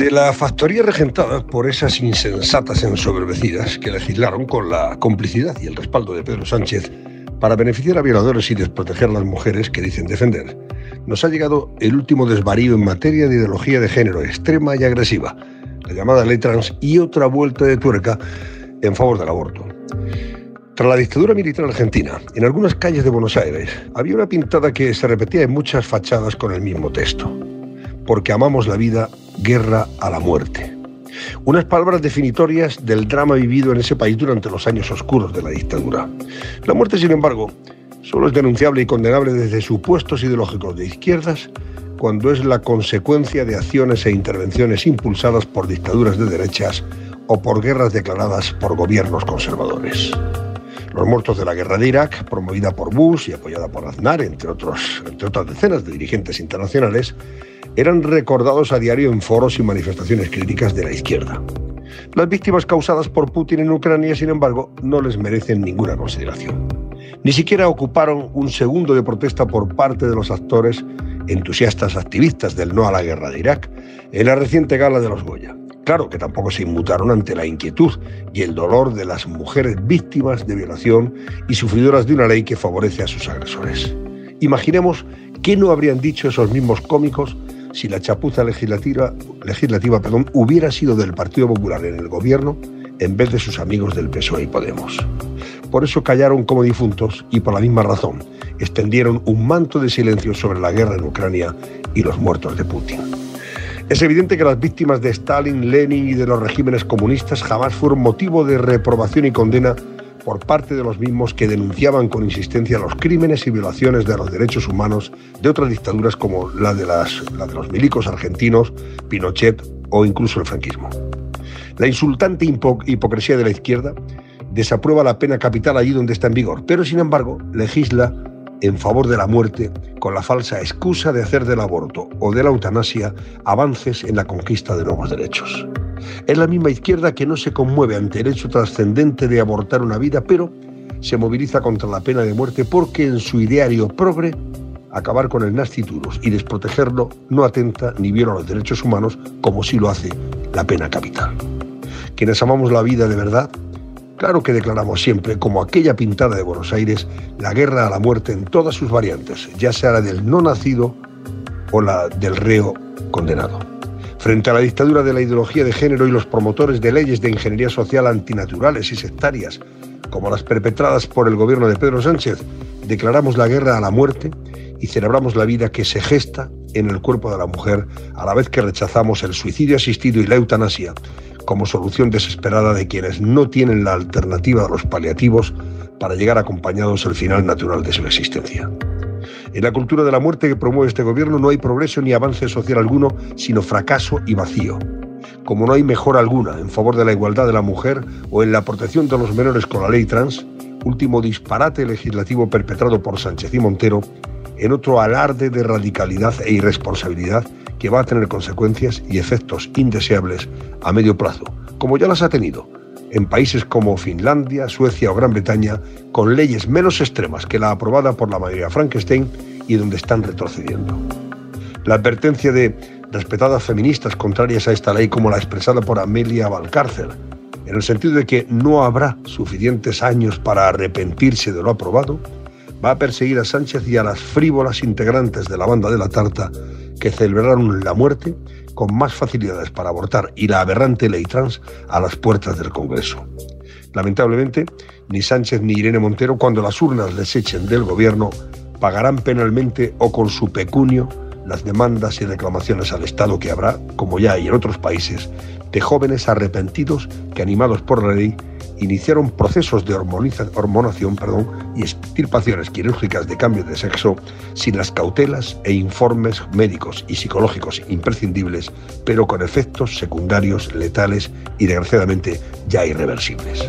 De la factoría regentada por esas insensatas ensoberbecidas que legislaron con la complicidad y el respaldo de Pedro Sánchez para beneficiar a violadores y desproteger a las mujeres que dicen defender, nos ha llegado el último desvarío en materia de ideología de género extrema y agresiva, la llamada ley trans y otra vuelta de tuerca en favor del aborto. Tras la dictadura militar argentina, en algunas calles de Buenos Aires había una pintada que se repetía en muchas fachadas con el mismo texto. Porque amamos la vida, guerra a la muerte. Unas palabras definitorias del drama vivido en ese país durante los años oscuros de la dictadura. La muerte, sin embargo, solo es denunciable y condenable desde supuestos ideológicos de izquierdas cuando es la consecuencia de acciones e intervenciones impulsadas por dictaduras de derechas o por guerras declaradas por gobiernos conservadores. Los muertos de la guerra de Irak, promovida por Bush y apoyada por Aznar, entre, otros, entre otras decenas de dirigentes internacionales, eran recordados a diario en foros y manifestaciones críticas de la izquierda. Las víctimas causadas por Putin en Ucrania, sin embargo, no les merecen ninguna consideración. Ni siquiera ocuparon un segundo de protesta por parte de los actores entusiastas activistas del no a la guerra de Irak en la reciente gala de los Goya. Claro que tampoco se inmutaron ante la inquietud y el dolor de las mujeres víctimas de violación y sufridoras de una ley que favorece a sus agresores. Imaginemos qué no habrían dicho esos mismos cómicos si la chapuza legislativa, legislativa perdón, hubiera sido del Partido Popular en el gobierno en vez de sus amigos del PSOE y Podemos. Por eso callaron como difuntos y por la misma razón extendieron un manto de silencio sobre la guerra en Ucrania y los muertos de Putin. Es evidente que las víctimas de Stalin, Lenin y de los regímenes comunistas jamás fueron motivo de reprobación y condena por parte de los mismos que denunciaban con insistencia los crímenes y violaciones de los derechos humanos de otras dictaduras como la de, los milicos argentinos, Pinochet o incluso el franquismo. La insultante hipocresía de la izquierda desaprueba la pena capital allí donde está en vigor, pero sin embargo legisla en favor de la muerte con la falsa excusa de hacer del aborto o de la eutanasia avances en la conquista de nuevos derechos. Es la misma izquierda que no se conmueve ante el hecho trascendente de abortar una vida, pero se moviliza contra la pena de muerte porque en su ideario progre acabar con el nasciturus y desprotegerlo no atenta ni viola los derechos humanos como sí lo hace la pena capital. Quienes amamos la vida de verdad, claro que declaramos siempre, como aquella pintada de Buenos Aires, la guerra a la muerte en todas sus variantes, ya sea la del no nacido o la del reo condenado. Frente a la dictadura de la ideología de género y los promotores de leyes de ingeniería social antinaturales y sectarias, como las perpetradas por el gobierno de Pedro Sánchez, declaramos la guerra a la muerte y celebramos la vida que se gesta en el cuerpo de la mujer, a la vez que rechazamos el suicidio asistido y la eutanasia como solución desesperada de quienes no tienen la alternativa de los paliativos para llegar acompañados al final natural de su existencia. En la cultura de la muerte que promueve este gobierno no hay progreso ni avance social alguno, sino fracaso y vacío. Como no hay mejora alguna en favor de la igualdad de la mujer o en la protección de los menores con la ley trans, último disparate legislativo perpetrado por Sánchez y Montero, en otro alarde de radicalidad e irresponsabilidad que va a tener consecuencias y efectos indeseables a medio plazo, como ya las ha tenido en países como Finlandia, Suecia o Gran Bretaña, con leyes menos extremas que la aprobada por la mayoría Frankenstein y donde están retrocediendo. La advertencia de respetadas feministas contrarias a esta ley como la expresada por Amelia Valcárcel, en el sentido de que no habrá suficientes años para arrepentirse de lo aprobado, va a perseguir a Sánchez y a las frívolas integrantes de la banda de la tarta que celebraron la muerte con más facilidades para abortar y la aberrante ley trans a las puertas del Congreso. Lamentablemente, ni Sánchez ni Irene Montero, cuando las urnas les echen del gobierno, pagarán penalmente o con su pecunio las demandas y reclamaciones al Estado que habrá, como ya hay en otros países, de jóvenes arrepentidos que, animados por la ley, iniciaron procesos de hormonación y extirpaciones quirúrgicas de cambio de sexo sin las cautelas e informes médicos y psicológicos imprescindibles, pero con efectos secundarios letales y desgraciadamente ya irreversibles.